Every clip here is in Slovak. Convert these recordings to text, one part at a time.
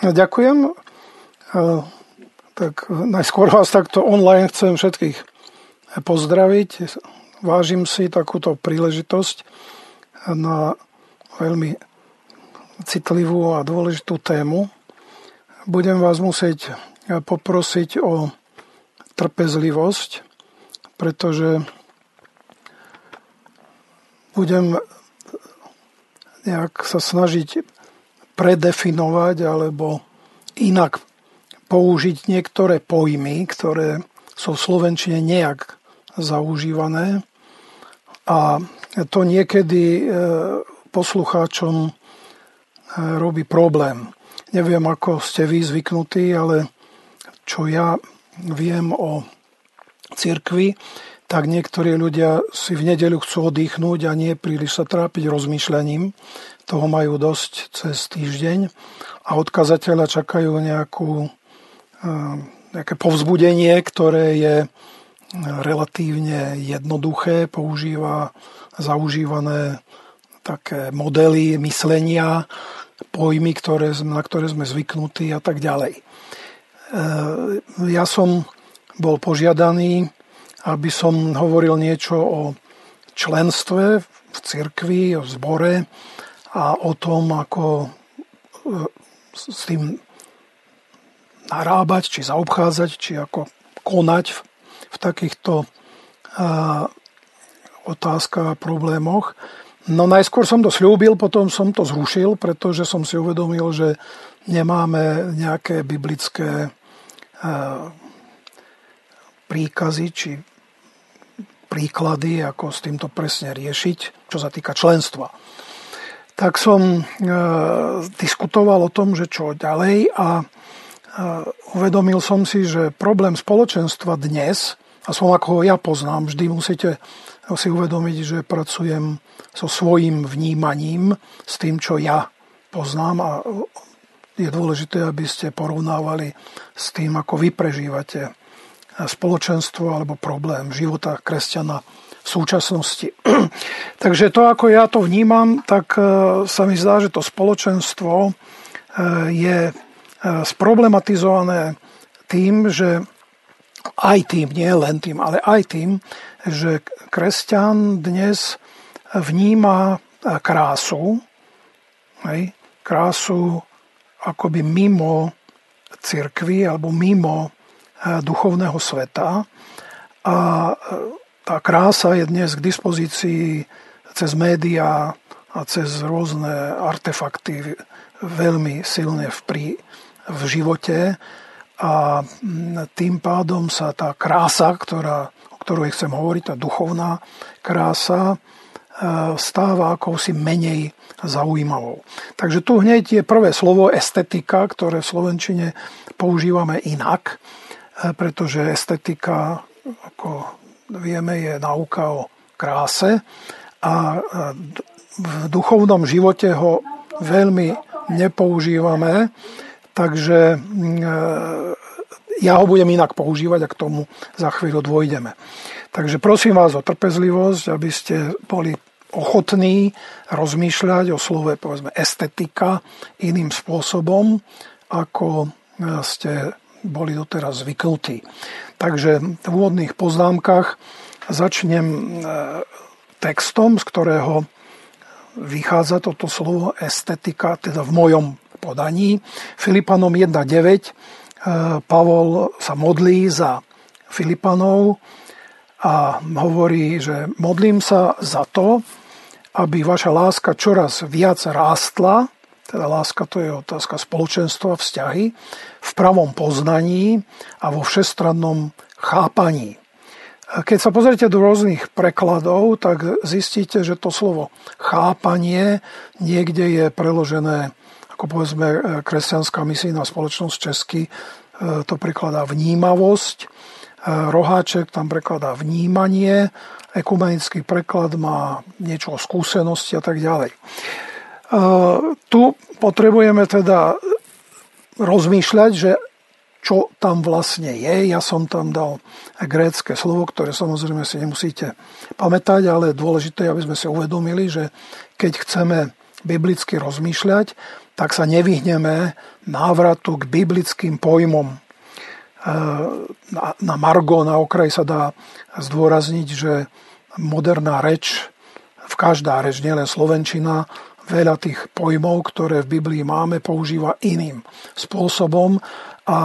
Ďakujem. Tak najskôr vás takto online chcem všetkých pozdraviť. Vážim si takúto príležitosť na veľmi citlivú a dôležitú tému. Budem vás musieť poprosiť o trpezlivosť, pretože budem nejak sa snažiť predefinovať alebo inak použiť niektoré pojmy, ktoré sú v Slovenčine nejak zaužívané. A to niekedy e, poslucháčom e, robí problém. Neviem, ako ste vy zvyknutí, ale čo ja viem o cirkvi, tak niektorí ľudia si v nedeľu chcú oddychnúť a nie príliš sa trápiť rozmýšľaním toho majú dosť cez týždeň a od kazateľa čakajú nejakú, eh, nejaké povzbudenie, ktoré je eh, relatívne jednoduché, používa zaužívané také modely myslenia, pojmy, ktoré, na ktoré sme zvyknutí a tak ďalej. Eh, ja som bol požiadaný, aby som hovoril niečo o členstve v cirkvi, o zbore, a o tom, ako e, s tým narábať, či zaobchádzať, či ako konať v, v takýchto uh, otázkach a problémoch. No najskôr som to slúbil, potom som to zrušil, pretože som si uvedomil, že nemáme nejaké biblické uh, príkazy či príklady, ako s týmto presne riešiť, čo sa týka členstva tak som e, diskutoval o tom, že čo ďalej a e, uvedomil som si, že problém spoločenstva dnes, a som ako ho ja poznám, vždy musíte si uvedomiť, že pracujem so svojím vnímaním, s tým, čo ja poznám a je dôležité, aby ste porovnávali s tým, ako vy prežívate spoločenstvo alebo problém života kresťana v súčasnosti. Takže to, ako ja to vnímam, tak e, sa mi zdá, že to spoločenstvo e, je e, sproblematizované tým, že aj tým, nie len tým, ale aj tým, že kresťan dnes vníma krásu, hej, krásu akoby mimo cirkvy alebo mimo duchovného sveta a tá krása je dnes k dispozícii cez médiá a cez rôzne artefakty veľmi silne v, pri, v živote a tým pádom sa tá krása, ktorá, o ktorej chcem hovoriť, tá duchovná krása, e, stáva akousi menej zaujímavou. Takže tu hneď je prvé slovo estetika, ktoré v Slovenčine používame inak, e, pretože estetika, ako vieme, je nauka o kráse a v duchovnom živote ho veľmi nepoužívame, takže e, ja ho budem inak používať a k tomu za chvíľu dôjdeme. Takže prosím vás o trpezlivosť, aby ste boli ochotní rozmýšľať o slove povedzme estetika iným spôsobom, ako e, ste boli doteraz zvyknutí. Takže v úvodných poznámkach začnem e, textom, z ktorého vychádza toto slovo estetika, teda v mojom podaní. Filipanom 1.9 e, Pavol sa modlí za Filipanov a hovorí, že modlím sa za to, aby vaša láska čoraz viac rástla, teda láska to je otázka spoločenstva, vzťahy, v pravom poznaní a vo všestrannom chápaní. Keď sa pozriete do rôznych prekladov, tak zistíte, že to slovo chápanie niekde je preložené, ako povedzme kresťanská misijná spoločnosť česky, e, to prekladá vnímavosť, e, roháček tam prekladá vnímanie, ekumenický preklad má niečo o skúsenosti a tak ďalej. E, tu potrebujeme teda rozmýšľať, že čo tam vlastne je. Ja som tam dal grécké slovo, ktoré samozrejme si nemusíte pamätať, ale dôležité, aby sme si uvedomili, že keď chceme biblicky rozmýšľať, tak sa nevyhneme návratu k biblickým pojmom. Na, na Margo, na okraj sa dá zdôrazniť, že moderná reč, v každá reč, nielen slovenčina, veľa tých pojmov, ktoré v Biblii máme, používa iným spôsobom a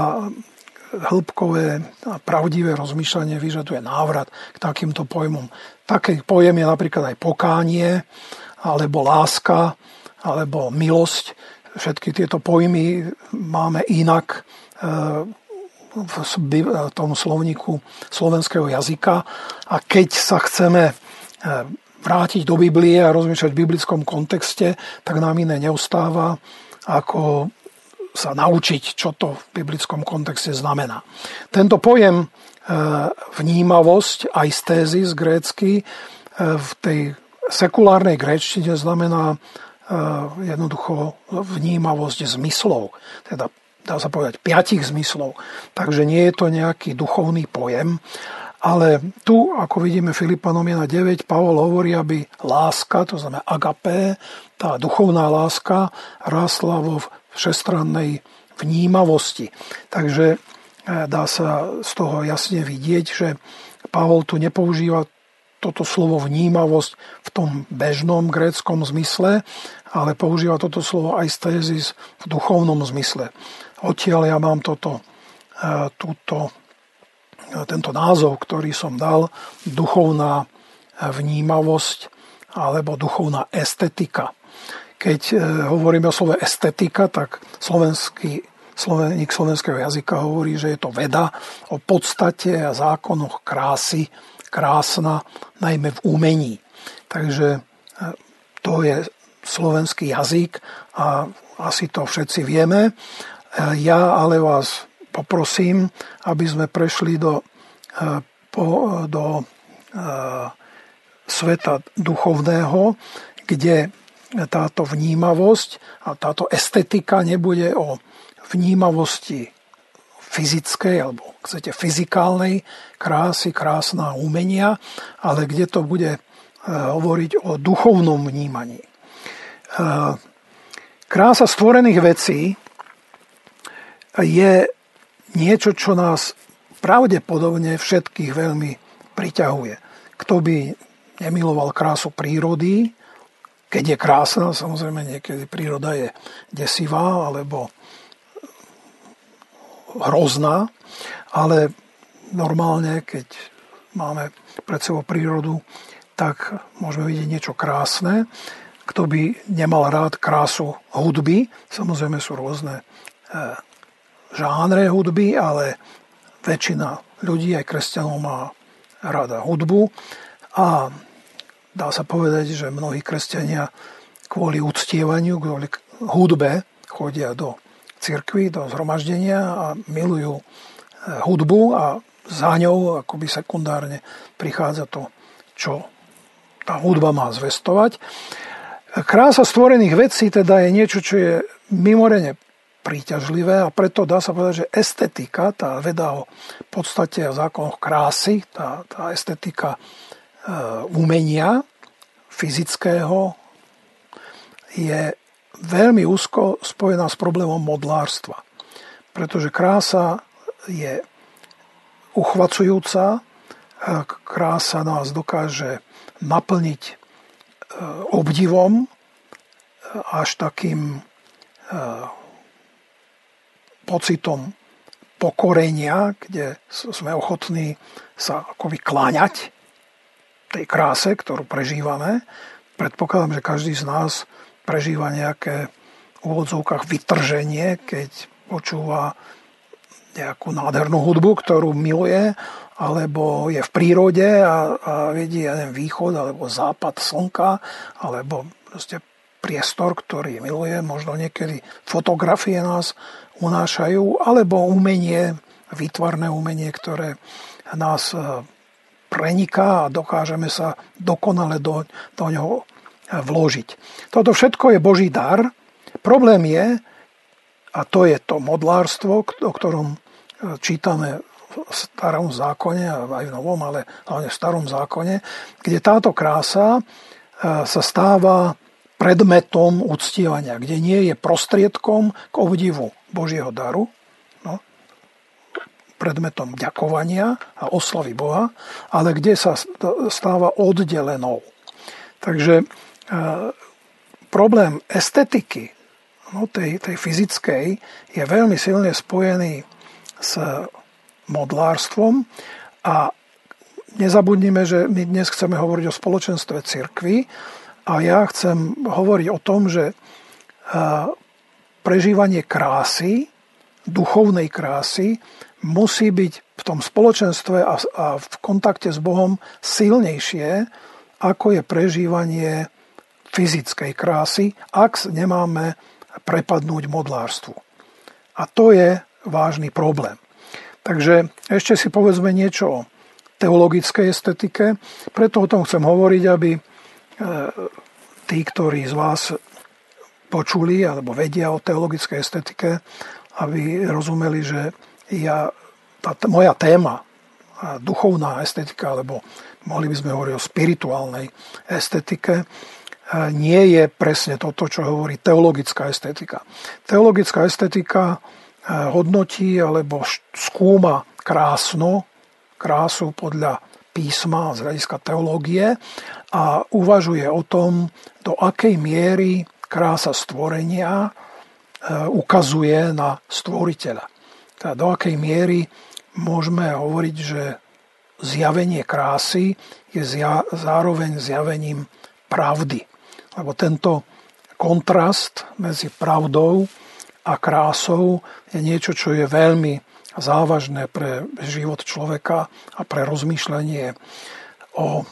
hĺbkové a pravdivé rozmýšľanie vyžaduje návrat k takýmto pojmom. Taký pojem je napríklad aj pokánie, alebo láska, alebo milosť. Všetky tieto pojmy máme inak e, v tom slovníku slovenského jazyka a keď sa chceme e, vrátiť do Biblie a rozmýšľať v biblickom kontexte, tak nám iné neustáva, ako sa naučiť, čo to v biblickom kontexte znamená. Tento pojem e, vnímavosť, z grécky, e, v tej sekulárnej gréčtine znamená e, jednoducho vnímavosť zmyslov, teda dá sa povedať piatich zmyslov. Takže nie je to nejaký duchovný pojem, ale tu, ako vidíme Filipanom 1.9, Pavol hovorí, aby láska, to znamená agapé, tá duchovná láska, rásla vo všestrannej vnímavosti. Takže e, dá sa z toho jasne vidieť, že Pavol tu nepoužíva toto slovo vnímavosť v tom bežnom gréckom zmysle, ale používa toto slovo aj v duchovnom zmysle. Odtiaľ ja mám toto, e, túto, tento názov, ktorý som dal, duchovná vnímavosť alebo duchovná estetika. Keď e, hovoríme o slove estetika, tak slovenský sloveník slovenského jazyka hovorí, že je to veda o podstate a zákonoch krásy, krásna, najmä v umení. Takže e, to je slovenský jazyk a asi to všetci vieme. E, ja ale vás poprosím, aby sme prešli do, do sveta duchovného, kde táto vnímavosť a táto estetika nebude o vnímavosti fyzickej alebo chcete fyzikálnej krásy, krásna umenia, ale kde to bude e, hovoriť o duchovnom vnímaní. E, krása stvorených vecí je niečo, čo nás pravdepodobne všetkých veľmi priťahuje. Kto by nemiloval krásu prírody, keď je krásna, samozrejme niekedy príroda je desivá alebo hrozná, ale normálne, keď máme pred sebou prírodu, tak môžeme vidieť niečo krásne. Kto by nemal rád krásu hudby, samozrejme sú rôzne e, žánre hudby, ale väčšina ľudí, aj kresťanov, má rada hudbu. A dá sa povedať, že mnohí kresťania kvôli uctievaniu, kvôli hudbe chodia do cirkvi, do zhromaždenia a milujú e, hudbu a za ňou akoby sekundárne prichádza to, čo tá hudba má zvestovať. Krása stvorených vecí teda je niečo, čo je mimorene príťažlivé a preto dá sa povedať, že estetika, tá veda o podstate a zákonoch krásy, tá, tá estetika Eh, umenia fyzického je veľmi úzko spojená s problémom modlárstva. Pretože krása je uchvacujúca, krása nás dokáže naplniť eh, obdivom až takým pocitom pokorenia, kde sme ochotní sa akoby kláňať tej kráse, ktorú prežívame. Predpokladám, že každý z nás prežíva nejaké v úvodzovkách vytrženie, keď počúva nejakú nádhernú hudbu, ktorú miluje, alebo je v prírode a, a vidí jeden východ alebo západ slnka, alebo proste priestor, ktorý miluje, možno niekedy fotografie nás unášajú, alebo umenie, výtvarné umenie, ktoré nás preniká a dokážeme sa dokonale do, do ňoho vložiť. Toto všetko je Boží dar. Problém je, a to je to modlárstvo, o ktorom e, čítame v starom zákone, aj v novom, ale hlavne v starom zákone, kde táto krása sa stáva predmetom uctievania, kde nie je prostriedkom k obdivu Božieho daru, no, predmetom ďakovania a oslavy Boha, ale kde sa stáva oddelenou. Takže e, problém estetiky, no, tej, tej fyzickej, je veľmi silne spojený s modlárstvom a nezabudnime, že my dnes chceme hovoriť o spoločenstve cirkvy a ja chcem hovoriť o tom, že prežívanie krásy, duchovnej krásy, musí byť v tom spoločenstve a, v kontakte s Bohom silnejšie, ako je prežívanie fyzickej krásy, ak nemáme prepadnúť modlárstvu. A to je vážny problém. Takže ešte si povedzme niečo o teologickej estetike. Preto o tom chcem hovoriť, aby e, tí, ktorí z vás počuli alebo vedia o teologickej estetike, aby rozumeli, že ja, tá moja téma, duchovná estetika, alebo mohli by sme hovoriť o spirituálnej estetike, e, nie je presne toto, čo hovorí teologická estetika. Teologická estetika hodnotí alebo skúma krásno, krásu podľa písma z hľadiska teológie a uvažuje o tom, do akej miery krása stvorenia e, ukazuje na stvoriteľa. Teda do akej miery môžeme hovoriť, že zjavenie krásy je zároveň zjavením pravdy. Lebo tento kontrast medzi pravdou a krásou je niečo, čo je veľmi závažné pre život človeka a pre rozmýšľanie o e,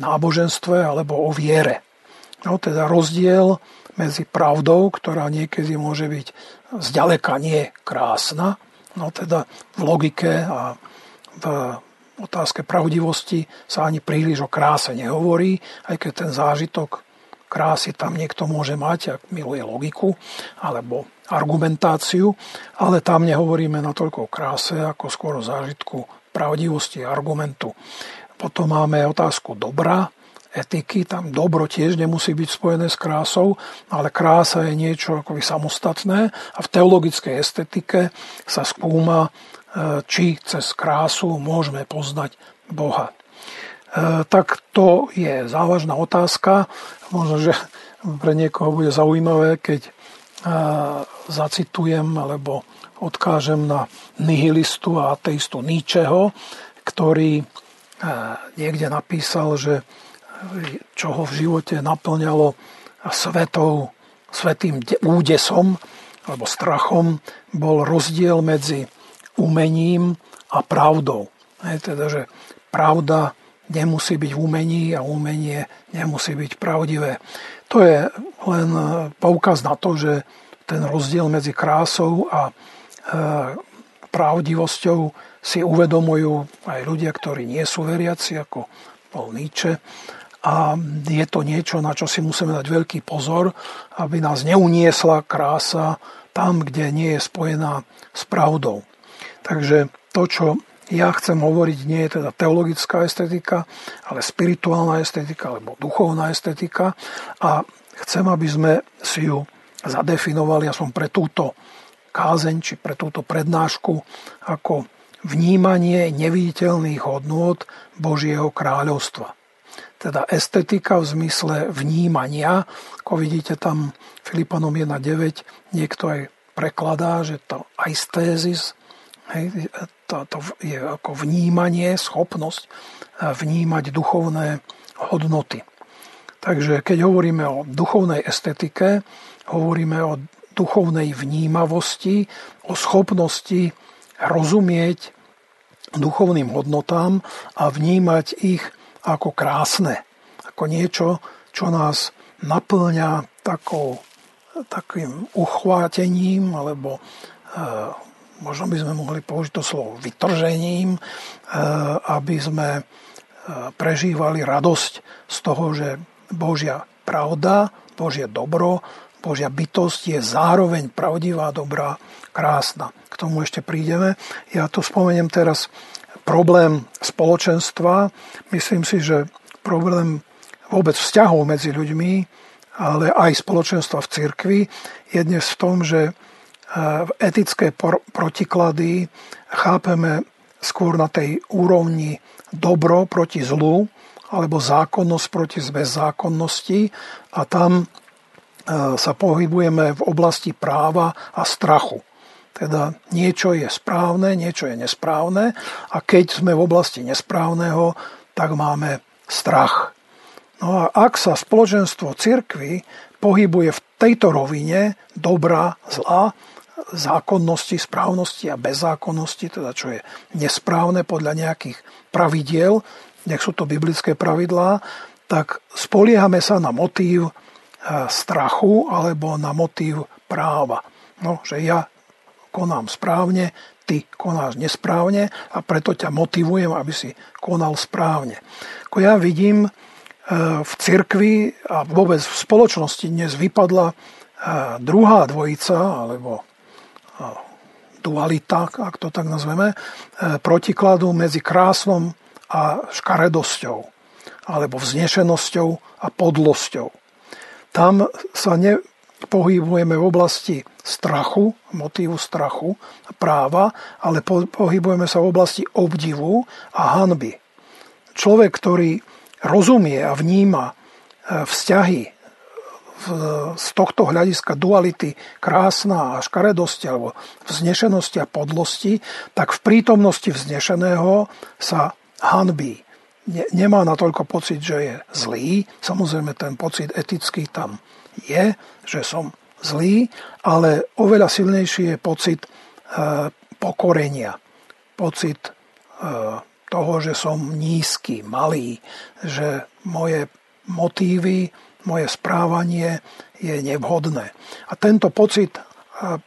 náboženstve alebo o viere. No, teda rozdiel medzi pravdou, ktorá niekedy môže byť zďaleka nie krásna, no teda v logike a v otázke pravdivosti sa ani príliš o kráse nehovorí, aj keď ten zážitok krásy tam niekto môže mať, ak miluje logiku alebo argumentáciu, ale tam nehovoríme natoľko o kráse, ako skôr o zážitku pravdivosti a argumentu. Potom máme otázku dobra, etiky, tam dobro tiež nemusí byť spojené s krásou, ale krása je niečo akoby samostatné a v teologickej estetike sa skúma, e, či cez krásu môžeme poznať Boha. E, tak to je závažná otázka. Možno, že pre niekoho bude zaujímavé, keď e, zacitujem alebo odkážem na nihilistu a ateistu Nietzscheho, ktorý niekde napísal, že čo ho v živote naplňalo svetou, svetým údesom alebo strachom, bol rozdiel medzi umením a pravdou. teda, že pravda nemusí byť v umení a umenie nemusí byť pravdivé. To je len e, poukaz na to, že ten rozdiel medzi krásou a e, pravdivosťou si uvedomujú aj ľudia, ktorí nie sú veriaci, ako bol Nietzsche. A je to niečo, na čo si musíme dať veľký pozor, aby nás neuniesla krása tam, kde nie je spojená s pravdou. Takže to, čo ja chcem hovoriť, nie je teda teologická estetika, ale spirituálna estetika alebo duchovná estetika a chcem, aby sme si ju zadefinovali aspoň pre túto kázeň či pre túto prednášku ako vnímanie neviditeľných hodnôt Božieho kráľovstva. Teda estetika v zmysle vnímania, ako vidíte tam Filipanom 1.9, niekto aj prekladá, že to aesthesis, hej, to, to je ako vnímanie, schopnosť eh, vnímať duchovné hodnoty. Takže keď hovoríme o duchovnej estetike, hovoríme o duchovnej vnímavosti, o schopnosti rozumieť duchovným hodnotám a vnímať ich ako krásne, ako niečo, čo nás naplňa takou, takým uchvátením alebo eh, možno by sme mohli použiť to slovo vytržením, e, aby sme e, prežívali radosť z toho, že Božia pravda, Božie dobro, Božia bytosť je zároveň pravdivá, dobrá, krásna. K tomu ešte prídeme. Ja tu spomeniem teraz problém spoločenstva. Myslím si, že problém vôbec vzťahov medzi ľuďmi ale aj spoločenstva v cirkvi je dnes v tom, že v etické protiklady chápeme skôr na tej úrovni dobro proti zlu alebo zákonnosť proti bezzákonnosti a tam sa pohybujeme v oblasti práva a strachu. Teda niečo je správne, niečo je nesprávne a keď sme v oblasti nesprávneho, tak máme strach. No a ak sa spoločenstvo cirkvy pohybuje v tejto rovine dobra, zla, zákonnosti, správnosti a bezzákonnosti, teda čo je nesprávne podľa nejakých pravidiel, nech sú to biblické pravidlá, tak spoliehame sa na motív strachu alebo na motív práva. No, že ja konám správne, ty konáš nesprávne a preto ťa motivujem, aby si konal správne. Ako ja vidím, e, v cirkvi a vôbec v spoločnosti dnes vypadla e, druhá dvojica, alebo e, dualita, ak to tak nazveme, protikladu medzi krásnom a škaredosťou, alebo vznešenosťou a podlosťou. Tam sa nepohybujeme v oblasti strachu, motívu strachu a práva, ale pohybujeme sa v oblasti obdivu a hanby. Človek, ktorý rozumie a vníma e, vzťahy z tohto hľadiska duality krásna a škaredosti alebo vznešenosti a podlosti, tak v prítomnosti vznešeného sa hanbí ne, nemá natoľko pocit, že je zlý. Samozrejme, ten pocit etický tam je, že som zlý, ale oveľa silnejší je pocit e, pokorenia. Pocit e, toho, že som nízky, malý, že moje motívy, moje správanie je nevhodné. A tento pocit e,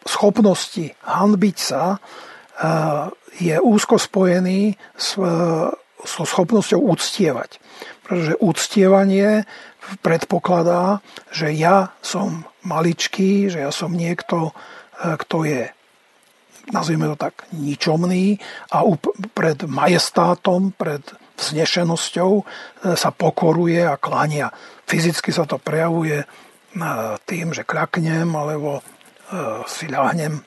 schopnosti hanbiť sa je úzko spojený so schopnosťou uctievať. Pretože uctievanie predpokladá, že ja som maličký, že ja som niekto, e, kto je nazvime to tak, ničomný a pred majestátom, pred vznešenosťou e, sa pokoruje a klania. Fyzicky sa to prejavuje e, tým, že kľaknem alebo si ľahnem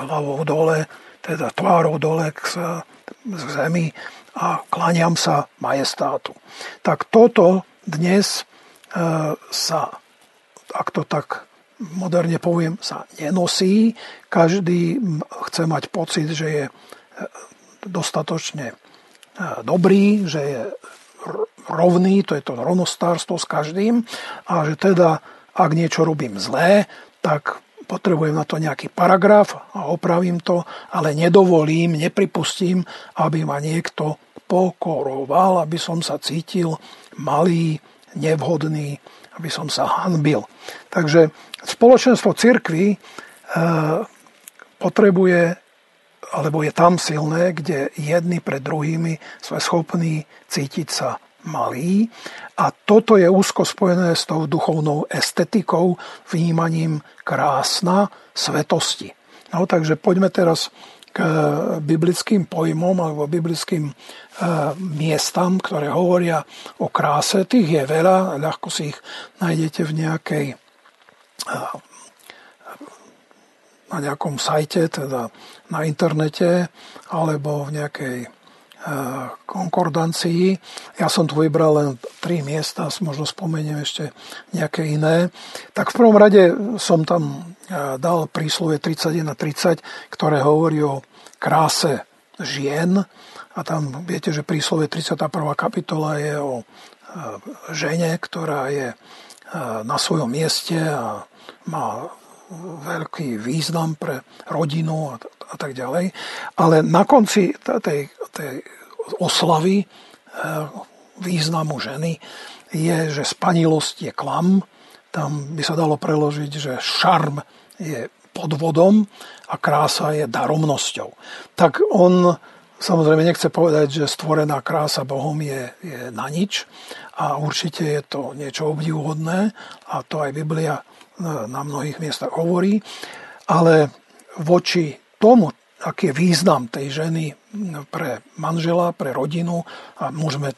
hlavou dole, teda tvárou dole k zemi a klaniam sa majestátu. Tak toto dnes e, sa, ak to tak moderne poviem, sa nenosí. Každý chce mať pocit, že je e, dostatočne e, dobrý, že je rovný, to je to rovnostárstvo s každým a že teda ak niečo robím zlé, tak potrebujem na to nejaký paragraf a opravím to, ale nedovolím, nepripustím, aby ma niekto pokoroval, aby som sa cítil malý, nevhodný, aby som sa hanbil. Takže spoločenstvo cirkvy e, potrebuje, alebo je tam silné, kde jedni pred druhými sme schopní cítiť sa malý. A toto je úzko spojené s tou duchovnou estetikou, vnímaním krásna, svetosti. No, takže poďme teraz k biblickým pojmom alebo biblickým e, miestam, ktoré hovoria o kráse. Tých je veľa, ľahko si ich nájdete v nejakej e, na nejakom sajte, teda na internete, alebo v nejakej konkordancii. Ja som tu vybral len tri miesta, možno spomeniem ešte nejaké iné. Tak v prvom rade som tam dal príslovie 31-30, ktoré hovorí o kráse žien. A tam viete, že príslovie 31. kapitola je o žene, ktorá je na svojom mieste a má veľký význam pre rodinu a, a tak ďalej. Ale na konci tej, tej oslavy e, významu ženy je, že spanilosť je klam, tam by sa dalo preložiť, že šarm je podvodom a krása je daromnosťou. Tak on samozrejme nechce povedať, že stvorená krása Bohom je, je na nič a určite je to niečo obdivuhodné a to aj Biblia na mnohých miestach hovorí, ale voči tomu, aký je význam tej ženy pre manžela, pre rodinu a môžeme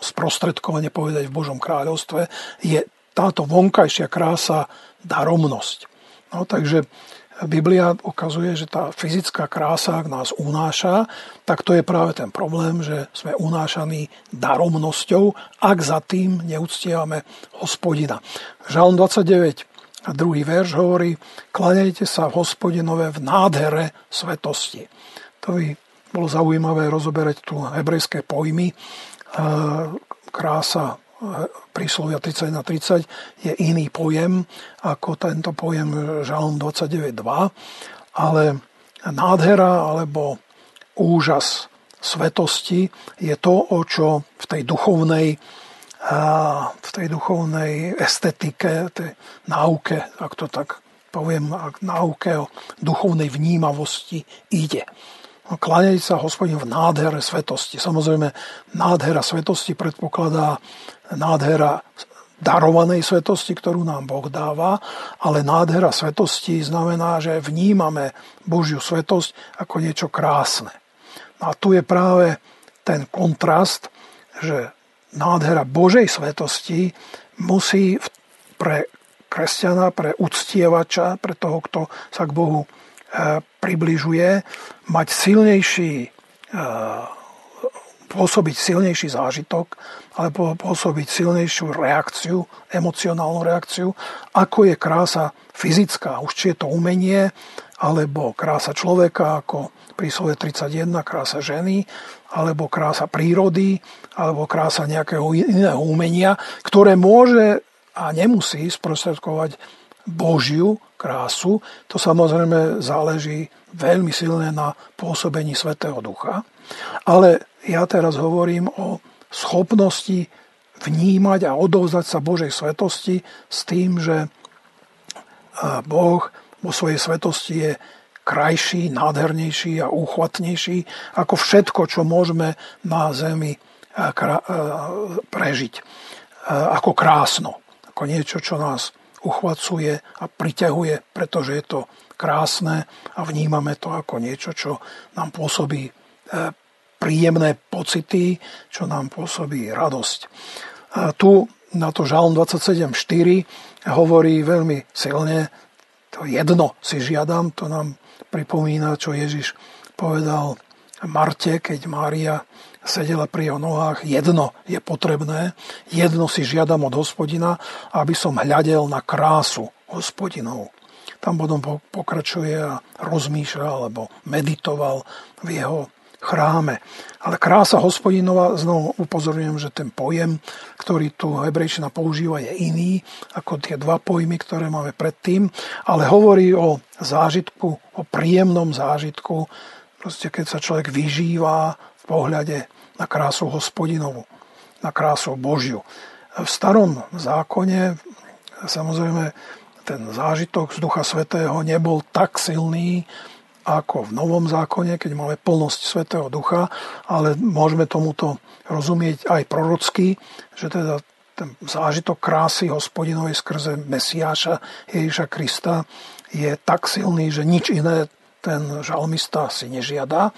sprostredkovane povedať v Božom kráľovstve, je táto vonkajšia krása daromnosť. No, takže Biblia ukazuje, že tá fyzická krása, ak nás unáša, tak to je práve ten problém, že sme unášaní daromnosťou, ak za tým neúctievame hospodina. Žalm 29 a druhý verš hovorí, klanejte sa v hospodinové v nádhere svetosti. To by bolo zaujímavé rozoberať tu hebrejské pojmy. Krása príslovia 31 30 je iný pojem ako tento pojem Žalm 29.2, ale nádhera alebo úžas svetosti je to, o čo v tej duchovnej v tej duchovnej estetike, tej náuke, ak to tak poviem, náuke o duchovnej vnímavosti ide. Kláňať sa hospodin v nádhere svetosti. Samozrejme, nádhera svetosti predpokladá nádhera darovanej svetosti, ktorú nám Boh dáva, ale nádhera svetosti znamená, že vnímame Božiu svetosť ako niečo krásne. A tu je práve ten kontrast, že nádhera Božej svetosti musí pre kresťana, pre uctievača, pre toho, kto sa k Bohu približuje, mať silnejší, e, pôsobiť silnejší zážitok alebo pôsobiť silnejšiu reakciu, emocionálnu reakciu, ako je krása fyzická. Už či je to umenie, alebo krása človeka, ako príslove 31, krása ženy, alebo krása prírody, alebo krása nejakého iného umenia, ktoré môže a nemusí sprostredkovať Božiu krásu. To samozrejme záleží veľmi silne na pôsobení Svetého Ducha. Ale ja teraz hovorím o schopnosti vnímať a odovzdať sa Božej svetosti s tým, že Boh vo svojej svetosti je krajší, nádhernejší a úchvatnejší ako všetko, čo môžeme na Zemi prežiť. Ako krásno, ako niečo, čo nás uchvacuje a priťahuje, pretože je to krásne a vnímame to ako niečo, čo nám pôsobí e, príjemné pocity, čo nám pôsobí radosť. A tu na to Žalm 27.4 hovorí veľmi silne, to jedno si žiadam, to nám pripomína, čo Ježiš povedal Marte, keď Mária sedela pri jeho nohách. Jedno je potrebné, jedno si žiadam od hospodina, aby som hľadel na krásu hospodinov. Tam potom pokračuje a rozmýšľa alebo meditoval v jeho chráme. Ale krása hospodinova, znovu upozorňujem, že ten pojem, ktorý tu hebrejčina používa, je iný ako tie dva pojmy, ktoré máme predtým, ale hovorí o zážitku, o príjemnom zážitku, proste keď sa človek vyžíva pohľade na krásu hospodinovu, na krásu Božiu. V starom zákone samozrejme ten zážitok z Ducha Svetého nebol tak silný, ako v Novom zákone, keď máme plnosť Svetého Ducha, ale môžeme tomuto rozumieť aj prorocky, že teda ten zážitok krásy hospodinovej skrze Mesiáša Ježiša Krista je tak silný, že nič iné ten žalmista si nežiada.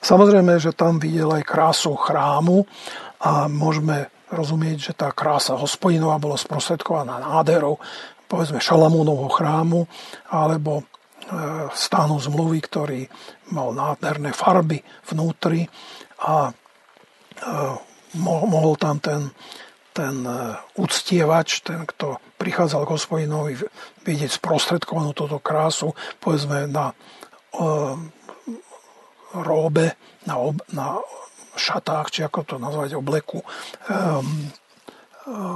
Samozrejme, že tam videl aj krásu chrámu a môžeme rozumieť, že tá krása hospodinová bola sprostredkovaná nádherou, povedzme Šalamúnovho chrámu, alebo stánu zmluvy, ktorý mal nádherné farby vnútri a e, mohol tam ten, ten e, uctievač, ten, kto prichádzal k hospodinovi, vidieť sprostredkovanú túto krásu, povedzme na róbe, na, ob, na šatách, či ako to nazvať, obleku um,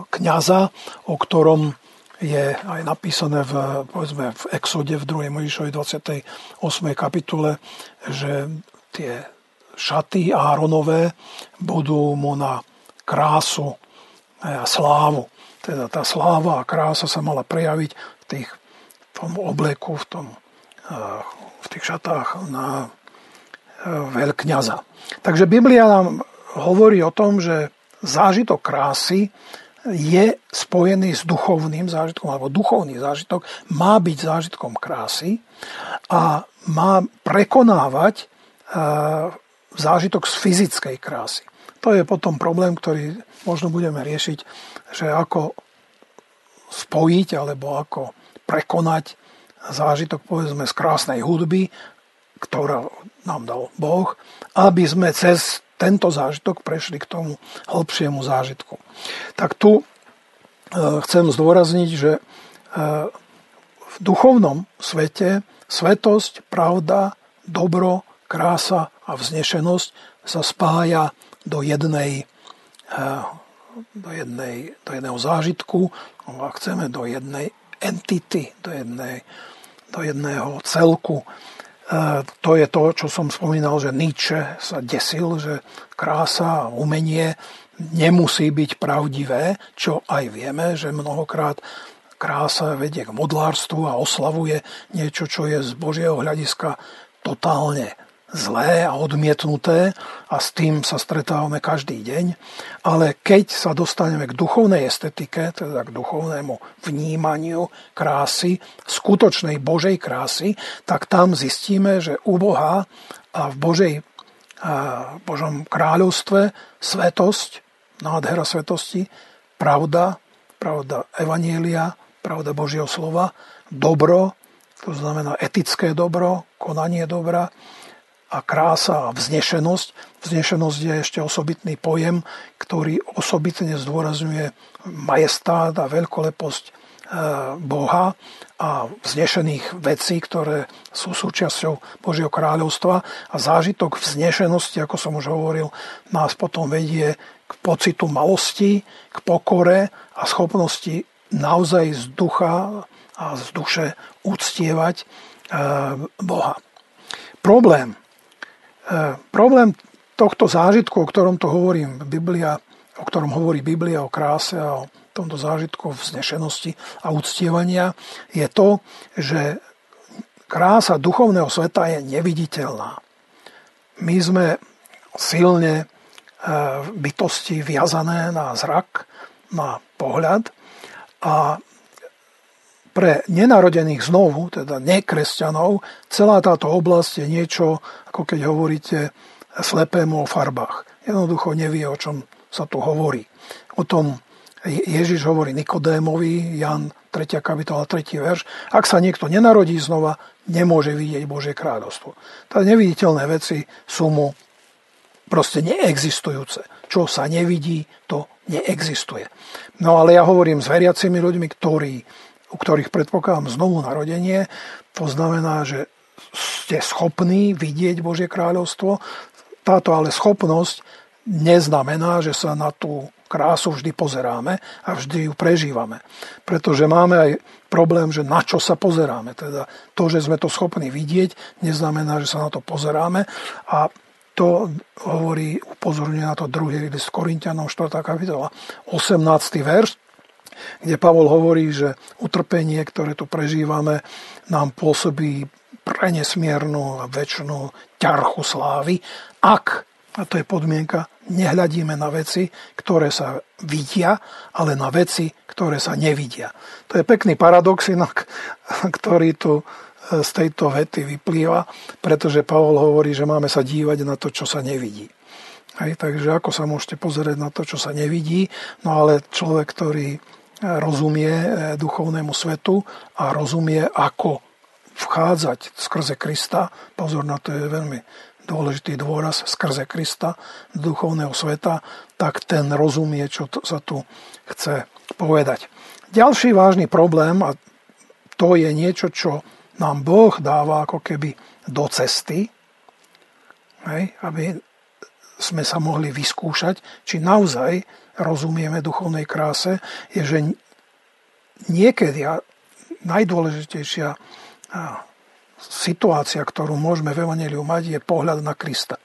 kniaza, o ktorom je aj napísané v, povedzme, v Exode v 2. Možišovej 28. kapitule, že tie šaty Áronové budú mu na krásu a slávu. Teda tá sláva a krása sa mala prejaviť v, tých, v tom obleku, v, tom, v tých šatách na veľkňaza. Takže Biblia nám hovorí o tom, že zážitok krásy je spojený s duchovným zážitkom, alebo duchovný zážitok má byť zážitkom krásy a má prekonávať e, zážitok z fyzickej krásy. To je potom problém, ktorý možno budeme riešiť, že ako spojiť alebo ako prekonať zážitok povedzme z krásnej hudby, ktorá nám dal Boh, aby sme cez tento zážitok prešli k tomu hĺbšiemu zážitku. Tak tu e, chcem zdôrazniť, že e, v duchovnom svete svetosť, pravda, dobro, krása a vznešenosť sa spája do jednej, e, do jednej, do jedného zážitku, a chceme do jednej entity, do, jednej, do jedného celku. E, to je to, čo som spomínal, že Nietzsche sa desil, že krása a umenie nemusí byť pravdivé, čo aj vieme, že mnohokrát krása vedie k modlárstvu a oslavuje niečo, čo je z Božieho hľadiska totálne zlé a odmietnuté a s tým sa stretávame každý deň. Ale keď sa dostaneme k duchovnej estetike, teda k duchovnému vnímaniu krásy, skutočnej Božej krásy, tak tam zistíme, že u Boha a v Božej, a Božom kráľovstve svetosť, nádhera svetosti, pravda, pravda Evanielia, pravda Božieho slova, dobro, to znamená etické dobro, konanie dobra, a krása a vznešenosť. Vznešenosť je ešte osobitný pojem, ktorý osobitne zdôrazňuje majestát a veľkoleposť e, Boha a vznešených vecí, ktoré sú súčasťou Božieho kráľovstva a zážitok vznešenosti, ako som už hovoril, nás potom vedie k pocitu malosti, k pokore a schopnosti naozaj z ducha a z duše uctievať e, Boha. Problém problém tohto zážitku, o ktorom to hovorím, Biblia, o ktorom hovorí Biblia o kráse a o tomto zážitku vznešenosti a uctievania, je to, že krása duchovného sveta je neviditeľná. My sme silne e, bytosti viazané na zrak, na pohľad a pre nenarodených znovu, teda nekresťanov, celá táto oblasť je niečo, ako keď hovoríte slepému o farbách. Jednoducho nevie, o čom sa tu hovorí. O tom Ježiš hovorí Nikodémovi, Jan 3. kapitola 3. verš, ak sa niekto nenarodí znova, nemôže vidieť Božie kráľovstvo. Tá neviditeľné veci sú mu proste neexistujúce. Čo sa nevidí, to neexistuje. No ale ja hovorím s veriacimi ľuďmi, ktorí u ktorých predpokladám znovu narodenie. To znamená, že ste schopní vidieť Božie kráľovstvo. Táto ale schopnosť neznamená, že sa na tú krásu vždy pozeráme a vždy ju prežívame. Pretože máme aj problém, že na čo sa pozeráme. Teda to, že sme to schopní vidieť, neznamená, že sa na to pozeráme. A to hovorí, upozorňuje na to druhý list Korintianom 4. kapitola 18. verš, kde Pavol hovorí, že utrpenie, ktoré tu prežívame, nám pôsobí pre a väčšinu ťarchu slávy, ak, a to je podmienka, nehľadíme na veci, ktoré sa vidia, ale na veci, ktoré sa nevidia. To je pekný paradox inak, ktorý tu e, z tejto vety vyplýva, pretože Pavol hovorí, že máme sa dívať na to, čo sa nevidí. Hej, takže ako sa môžete pozerať na to, čo sa nevidí, no ale človek, ktorý rozumie e, duchovnému svetu a rozumie, ako vchádzať skrze Krista. Pozor na to je veľmi dôležitý dôraz skrze Krista do duchovného sveta, tak ten rozumie, čo to, sa tu chce povedať. Ďalší vážny problém, a to je niečo, čo nám Boh dáva ako keby do cesty, hej, aby sme sa mohli vyskúšať, či naozaj rozumieme duchovnej kráse, je, že niekedy a najdôležitejšia situácia, ktorú môžeme v Evangeliu mať, je pohľad na Krista.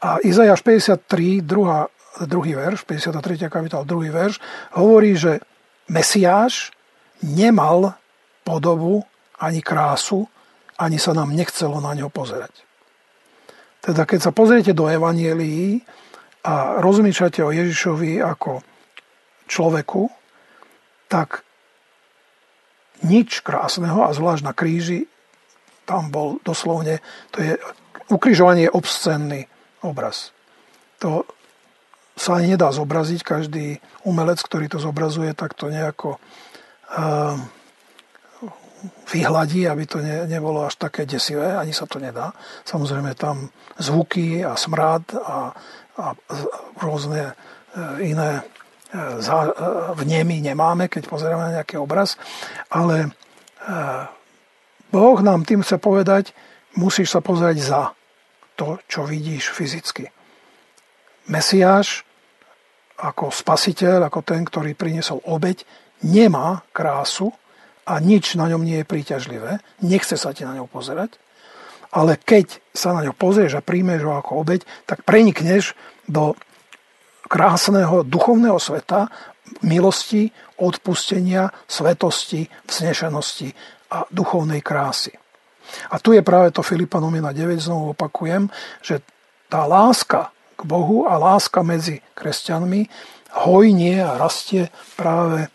A Izajáš 53, druhá, druhý verš, 53. kapitál, druhý verš, hovorí, že Mesiáš nemal podobu ani krásu, ani sa nám nechcelo na ňo pozerať. Teda keď sa pozriete do Evanielií a rozmýšľate o Ježišovi ako človeku, tak nič krásneho a zvlášť na kríži tam bol doslovne, to je ukrižovanie je obscenný obraz. To sa ani nedá zobraziť, každý umelec, ktorý to zobrazuje, tak to nejako vyhladí, aby to ne, nebolo až také desivé, ani sa to nedá. Samozrejme tam zvuky a smrad a, a rôzne e, iné e, e, vnemy nemáme, keď pozeráme na nejaký obraz, ale Boh nám tým chce povedať, musíš sa pozrieť za to, čo vidíš fyzicky. Mesiáš ako spasiteľ, ako ten, ktorý priniesol obeď, nemá krásu, a nič na ňom nie je príťažlivé, nechce sa ti na ňou pozerať, ale keď sa na ňo pozrieš a príjmeš ho ako obeď, tak prenikneš do krásneho duchovného sveta, milosti, odpustenia, svetosti, vznešenosti a duchovnej krásy. A tu je práve to Filipanom 1.9, znovu opakujem, že tá láska k Bohu a láska medzi kresťanmi hojnie a rastie práve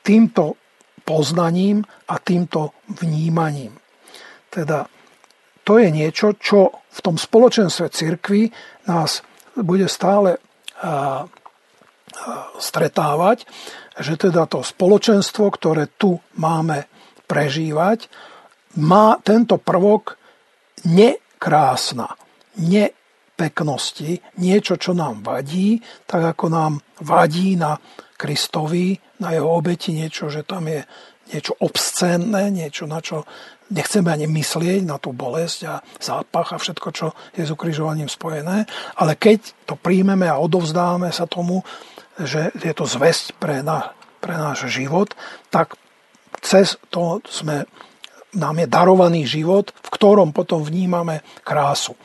týmto poznaním a týmto vnímaním. Teda to je niečo, čo v tom spoločenstve cirkvi nás bude stále stretávať, že teda to spoločenstvo, ktoré tu máme prežívať, má tento prvok nekrásna, nepeknosti, niečo, čo nám vadí, tak ako nám vadí na Kristovi, na jeho obeti niečo, že tam je niečo obscénne, niečo, na čo nechceme ani myslieť, na tú bolesť a zápach a všetko, čo je s ukrižovaním spojené. Ale keď to príjmeme a odovzdáme sa tomu, že je to zväzť pre, na, pre náš život, tak cez to sme, nám je darovaný život, v ktorom potom vnímame krásu.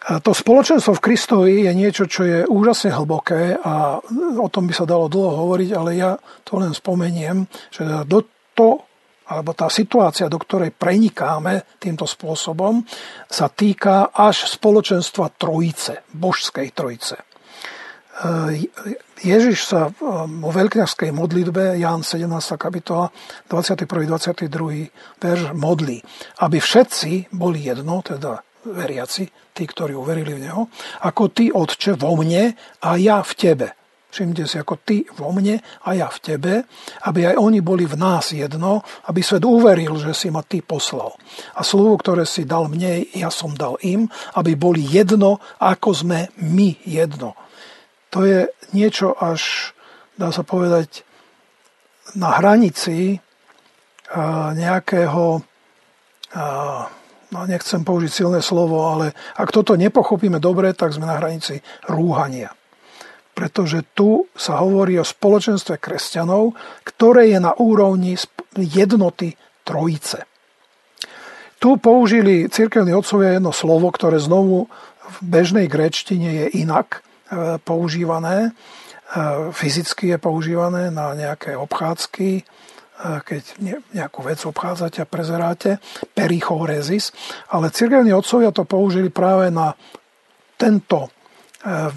To spoločenstvo v Kristovi je niečo, čo je úžasne hlboké a o tom by sa dalo dlho hovoriť, ale ja to len spomeniem, že do to, alebo tá situácia, do ktorej prenikáme týmto spôsobom, sa týka až spoločenstva trojice, božskej trojice. Ježiš sa vo veľkňažskej modlitbe, Ján 17. kapitola, 21. 22. verš modlí, aby všetci boli jedno, teda veriaci, tí, ktorí uverili v Neho, ako Ty, Otče, vo mne a ja v Tebe. Všimnite si, ako Ty vo mne a ja v Tebe, aby aj oni boli v nás jedno, aby svet uveril, že si ma Ty poslal. A slovo, ktoré si dal mne, ja som dal im, aby boli jedno, ako sme my jedno. To je niečo až, dá sa povedať, na hranici nejakého no nechcem použiť silné slovo, ale ak toto nepochopíme dobre, tak sme na hranici rúhania. Pretože tu sa hovorí o spoločenstve kresťanov, ktoré je na úrovni jednoty trojice. Tu použili cirkevní otcovia jedno slovo, ktoré znovu v bežnej grečtine je inak e, používané. E, fyzicky je používané na nejaké obchádzky, keď nejakú vec obchádzate a prezeráte, perichorezis, ale cirkevní otcovia to použili práve na tento e,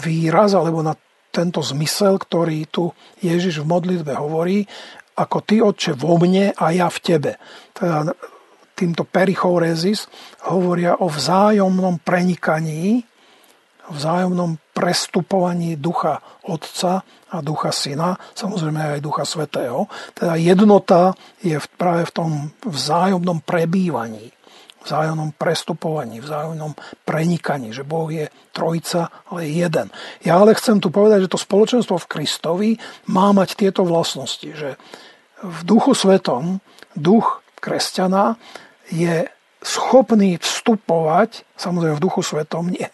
výraz alebo na tento zmysel, ktorý tu Ježiš v modlitbe hovorí, ako ty, Otče, vo mne a ja v tebe. Teda týmto perichorezis hovoria o vzájomnom prenikaní vzájomnom prestupovaní ducha Otca a ducha Syna, samozrejme aj ducha Svetého. Teda jednota je práve v tom vzájomnom prebývaní, vzájomnom prestupovaní, vzájomnom prenikaní, že Boh je trojica, ale jeden. Ja ale chcem tu povedať, že to spoločenstvo v Kristovi má mať tieto vlastnosti, že v duchu svetom duch kresťana je schopní vstupovať, samozrejme v duchu svetom, nie,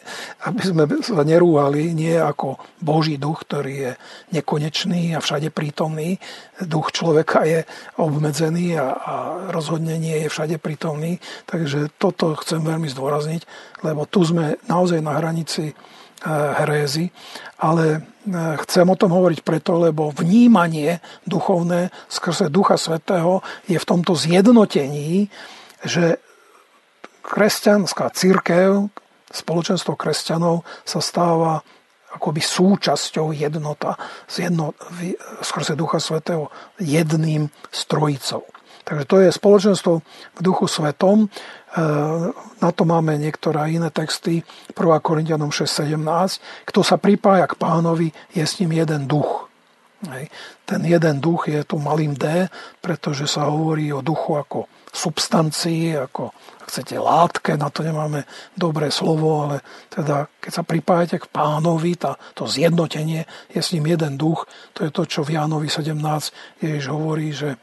aby sme sa nerúhali, nie ako Boží duch, ktorý je nekonečný a všade prítomný. Duch človeka je obmedzený a, a rozhodne nie je všade prítomný. Takže toto chcem veľmi zdôrazniť, lebo tu sme naozaj na hranici e, herézy, ale e, chcem o tom hovoriť preto, lebo vnímanie duchovné skrze Ducha Svetého je v tomto zjednotení, že kresťanská církev, spoločenstvo kresťanov sa stáva akoby súčasťou jednota z jedno, skrze Ducha Svetého jedným strojicou. Takže to je spoločenstvo v Duchu Svetom. E, na to máme niektoré iné texty. 1. Korintianom 6.17. Kto sa pripája k pánovi, je s ním jeden duch. Ten jeden duch je tu malým D, pretože sa hovorí o duchu ako substancii, ako ak chcete látke, na to nemáme dobré slovo, ale teda keď sa pripájate k pánovi, tá, to zjednotenie je s ním jeden duch, to je to, čo v Jánovi 17 Ježiš hovorí, že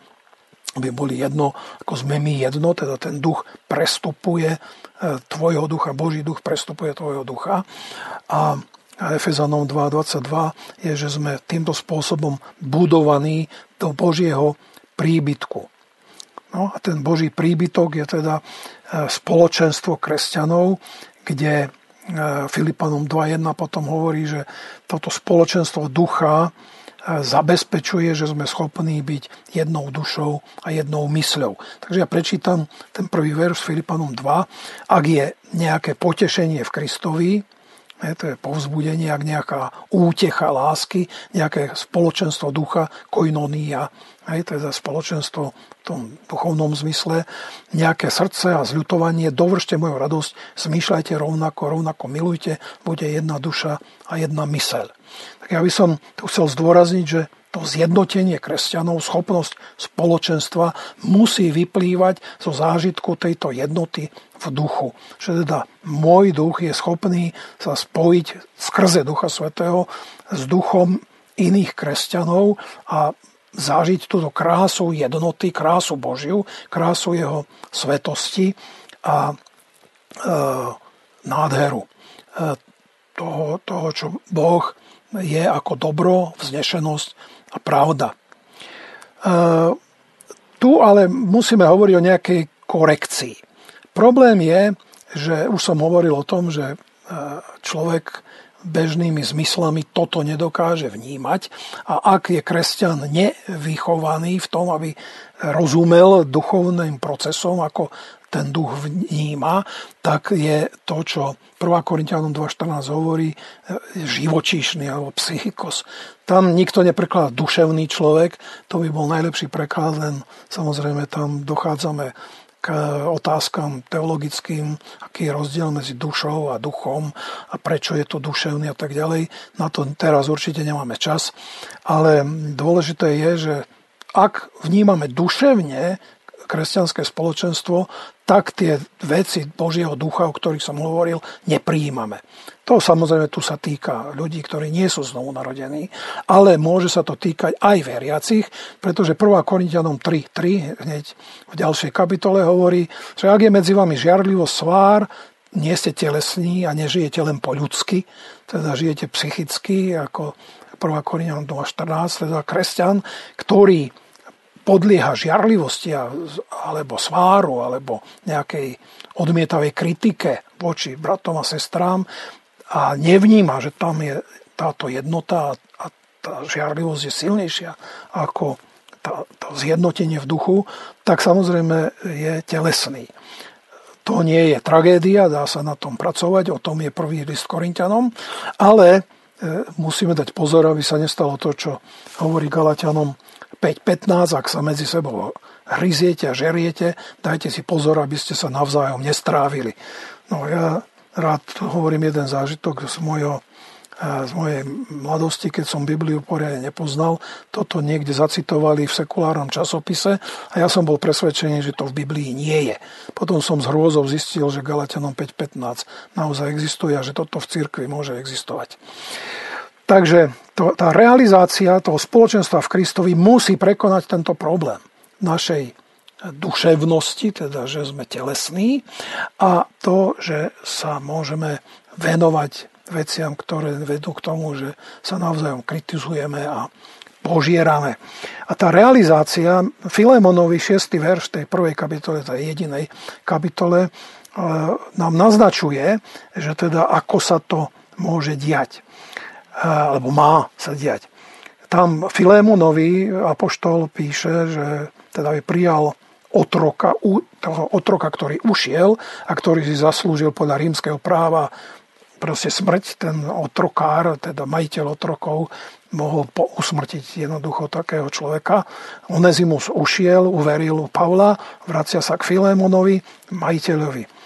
by boli jedno, ako sme my jedno, teda ten duch prestupuje e, tvojho ducha, Boží duch prestupuje tvojho ducha. A Efezanom 2.22 je, že sme týmto spôsobom budovaní do Božieho príbytku. No a ten Boží príbytok je teda e, spoločenstvo kresťanov, kde e, Filipanom 2.1 potom hovorí, že toto spoločenstvo ducha e, zabezpečuje, že sme schopní byť jednou dušou a jednou mysľou. Takže ja prečítam ten prvý verš Filipanom 2. Ak je nejaké potešenie v Kristovi, je, to je povzbudenie, ak nejaká útecha lásky, nejaké spoločenstvo ducha, koinonia, je, to je spoločenstvo v tom duchovnom zmysle, nejaké srdce a zľutovanie, dovršte moju radosť, zmýšľajte rovnako, rovnako milujte, bude jedna duša a jedna myseľ. Tak ja by som tu chcel zdôrazniť, že to zjednotenie kresťanov, schopnosť spoločenstva musí vyplývať zo zážitku tejto jednoty v duchu. Že teda môj duch je schopný sa spojiť skrze Ducha Svetého s duchom iných kresťanov a zažiť túto krásu jednoty, krásu Božiu, krásu jeho svetosti a e, nádheru e, toho, toho, čo Boh je ako dobro, vznešenosť a pravda. E, tu ale musíme hovoriť o nejakej korekcii. Problém je, že už som hovoril o tom, že e, človek bežnými zmyslami toto nedokáže vnímať a ak je kresťan nevychovaný v tom, aby rozumel duchovným procesom, ako ten duch vníma, tak je to, čo 1. Korintianom 2.14 hovorí, e, živočíšny alebo psychikos. Tam nikto neprekladá duševný človek, to by bol najlepší preklad, len samozrejme tam dochádzame k otázkam teologickým, aký je rozdiel medzi dušou a duchom a prečo je to duševný a tak ďalej. Na to teraz určite nemáme čas, ale dôležité je, že ak vnímame duševne kresťanské spoločenstvo, tak tie veci Božieho ducha, o ktorých som hovoril, nepríjmame. To samozrejme tu sa týka ľudí, ktorí nie sú znovu narodení, ale môže sa to týkať aj veriacich, pretože 1. Korintianom 3.3 hneď v ďalšej kapitole hovorí, že ak je medzi vami žiarlivo svár, nie ste telesní a nežijete len po ľudsky, teda žijete psychicky, ako 1. Korintianom 2.14, teda kresťan, ktorý podlieha žiarlivosti alebo sváru alebo nejakej odmietavej kritike voči bratom a sestrám a nevníma, že tam je táto jednota a tá žiarlivosť je silnejšia ako tá, to zjednotenie v duchu, tak samozrejme je telesný. To nie je tragédia, dá sa na tom pracovať, o tom je prvý list Korintianom, ale e, musíme dať pozor, aby sa nestalo to, čo hovorí Galatianom 5.15, ak sa medzi sebou hryziete a žeriete, dajte si pozor, aby ste sa navzájom nestrávili. No ja rád hovorím jeden zážitok z mojho z mojej mladosti, keď som Bibliu poriadne nepoznal, toto niekde zacitovali v sekulárnom časopise a ja som bol presvedčený, že to v Biblii nie je. Potom som z hrôzov zistil, že Galatianom 5.15 naozaj existuje a že toto v cirkvi môže existovať. Takže to, tá realizácia toho spoločenstva v Kristovi musí prekonať tento problém našej duševnosti, teda že sme telesní a to, že sa môžeme venovať veciam, ktoré vedú k tomu, že sa navzájom kritizujeme a požierame. A tá realizácia, Filemonovi 6. verš tej prvej kapitole, tej jedinej kapitole, e, nám naznačuje, že teda ako sa to môže diať alebo má sa diať. Tam Filémonovi apoštol píše, že teda by prijal otroka, toho otroka, ktorý ušiel a ktorý si zaslúžil podľa rímskeho práva proste smrť, ten otrokár, teda majiteľ otrokov, mohol usmrtiť jednoducho takého človeka. Onezimus ušiel, uveril Pavla, vracia sa k Filémonovi, majiteľovi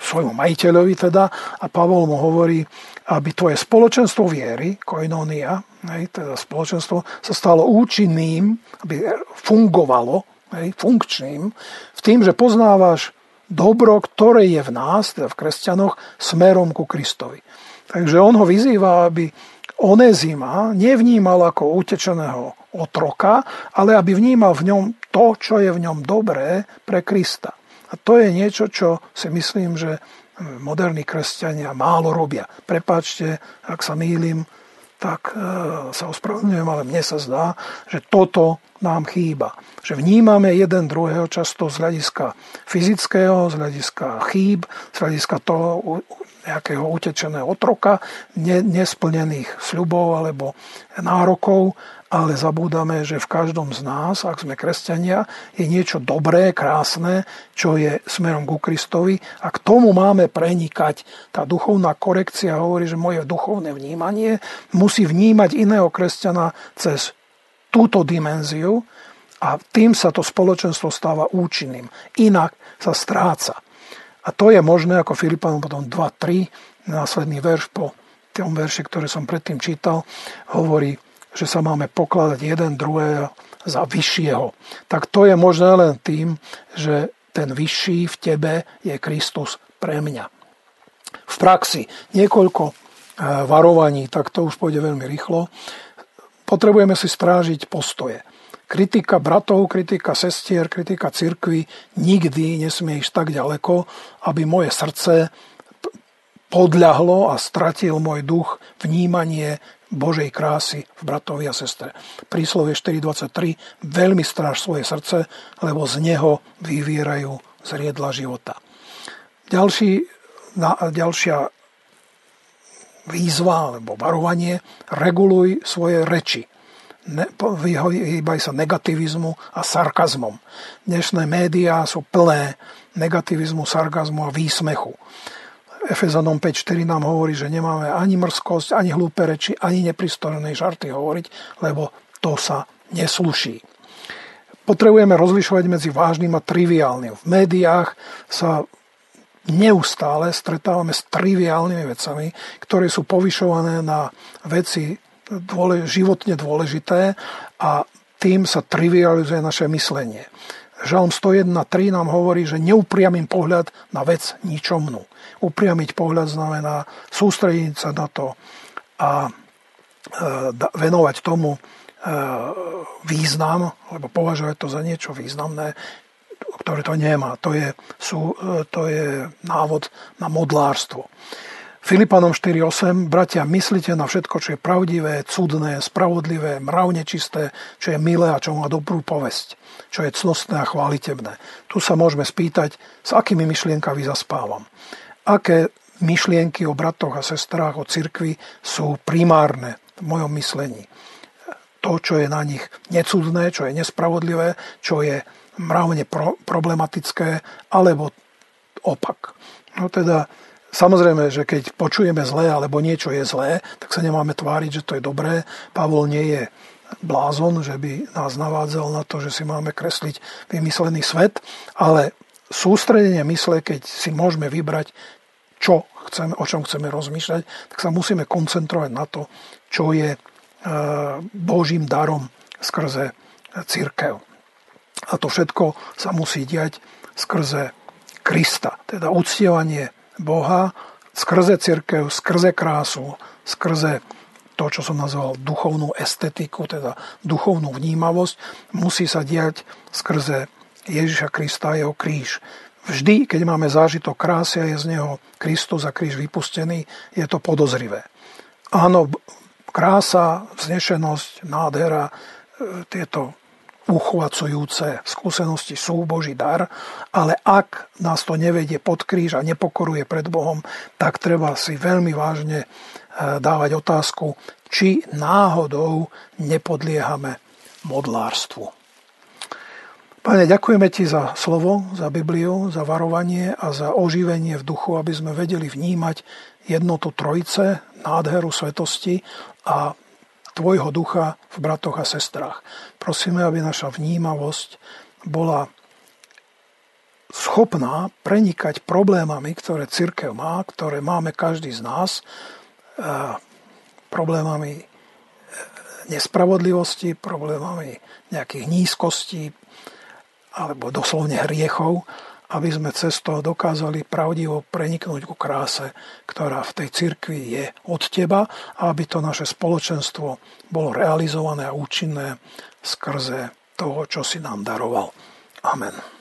svojmu majiteľovi teda a Pavol mu hovorí, aby tvoje spoločenstvo viery, koinonia, hej, teda spoločenstvo sa stalo účinným, aby fungovalo, hej, funkčným, v tým, že poznávaš dobro, ktoré je v nás, teda v kresťanoch, smerom ku Kristovi. Takže on ho vyzýva, aby Onezima nevnímal ako utečeného otroka, ale aby vnímal v ňom to, čo je v ňom dobré pre Krista. A to je niečo, čo si myslím, že moderní kresťania málo robia. Prepáčte, ak sa mýlim, tak e, sa ospravedlňujem, ale mne sa zdá, že toto nám chýba. Že vnímame jeden druhého často z hľadiska fyzického, z hľadiska chýb, z hľadiska toho nejakého utečeného otroka, nesplnených sľubov alebo nárokov ale zabúdame, že v každom z nás, ak sme kresťania, je niečo dobré, krásne, čo je smerom ku Kristovi a k tomu máme prenikať. Tá duchovná korekcia hovorí, že moje duchovné vnímanie musí vnímať iného kresťana cez túto dimenziu a tým sa to spoločenstvo stáva účinným. Inak sa stráca. A to je možné, ako Filipanom potom 2.3, následný verš po tom verše, ktoré som predtým čítal, hovorí, že sa máme pokladať jeden druhého za vyššieho. Tak to je možné len tým, že ten vyšší v tebe je Kristus pre mňa. V praxi niekoľko e, varovaní, tak to už pôjde veľmi rýchlo. Potrebujeme si strážiť postoje. Kritika bratov, kritika sestier, kritika cirkvy nikdy nesmie ísť tak ďaleko, aby moje srdce podľahlo a stratil môj duch vnímanie Božej krásy v bratovi a sestre. Príslovie 4.23 veľmi stráž svoje srdce, lebo z neho vyvierajú zriedla života. Ďalší, na, ďalšia výzva alebo varovanie, reguluj svoje reči. Ne, vyhýbaj sa negativizmu a sarkazmom. Dnešné médiá sú plné negativizmu, sarkazmu a výsmechu. Efezanom 5.4 nám hovorí, že nemáme ani mrzkosť, ani hlúpe reči, ani nepristojné žarty hovoriť, lebo to sa nesluší. Potrebujeme rozlišovať medzi vážnym a triviálnym. V médiách sa neustále stretávame s triviálnymi vecami, ktoré sú povyšované na veci dôle, životne dôležité a tým sa trivializuje naše myslenie. Žalm 101.3 nám hovorí, že neupriamím pohľad na vec ničomnú upriamiť pohľad znamená sústrediť sa na to a e, venovať tomu e, význam, alebo považovať to za niečo významné, ktoré to nemá. To je, sú, e, to je návod na modlárstvo. Filipanom 4.8. Bratia, myslite na všetko, čo je pravdivé, cudné, spravodlivé, mravne čisté, čo je milé a čo má dobrú povesť, čo je cnostné a chválitebné. Tu sa môžeme spýtať, s akými myšlienkami zaspávam aké myšlienky o bratoch a sestrách, o cirkvi sú primárne v mojom myslení. To, čo je na nich necudné, čo je nespravodlivé, čo je mravne pro- problematické, alebo opak. No teda, samozrejme, že keď počujeme zlé, alebo niečo je zlé, tak sa nemáme tváriť, že to je dobré. Pavol nie je blázon, že by nás navádzal na to, že si máme kresliť vymyslený svet, ale sústredenie mysle, keď si môžeme vybrať, čo chceme, o čom chceme rozmýšľať, tak sa musíme koncentrovať na to, čo je e, Božím darom skrze církev. A to všetko sa musí diať skrze Krista, teda uctievanie Boha, skrze církev, skrze krásu, skrze to, čo som nazval duchovnú estetiku, teda duchovnú vnímavosť, musí sa diať skrze Ježiša Krista a jeho kríž. Vždy, keď máme zážitok krásy a je z neho Kristus a kríž vypustený, je to podozrivé. Áno, krása, vznešenosť, nádhera, e, tieto uchvacujúce skúsenosti sú Boží dar, ale ak nás to nevedie pod kríž a nepokoruje pred Bohom, tak treba si veľmi vážne dávať otázku, či náhodou nepodliehame modlárstvu. Pane, ďakujeme Ti za slovo, za Bibliu, za varovanie a za oživenie v duchu, aby sme vedeli vnímať jednotu Trojice, nádheru svetosti a Tvojho ducha v bratoch a sestrách. Prosíme, aby naša vnímavosť bola schopná prenikať problémami, ktoré církev má, ktoré máme každý z nás, problémami nespravodlivosti, problémami nejakých nízkostí alebo doslovne hriechov, aby sme cez to dokázali pravdivo preniknúť ku kráse, ktorá v tej cirkvi je od teba a aby to naše spoločenstvo bolo realizované a účinné skrze toho, čo si nám daroval. Amen.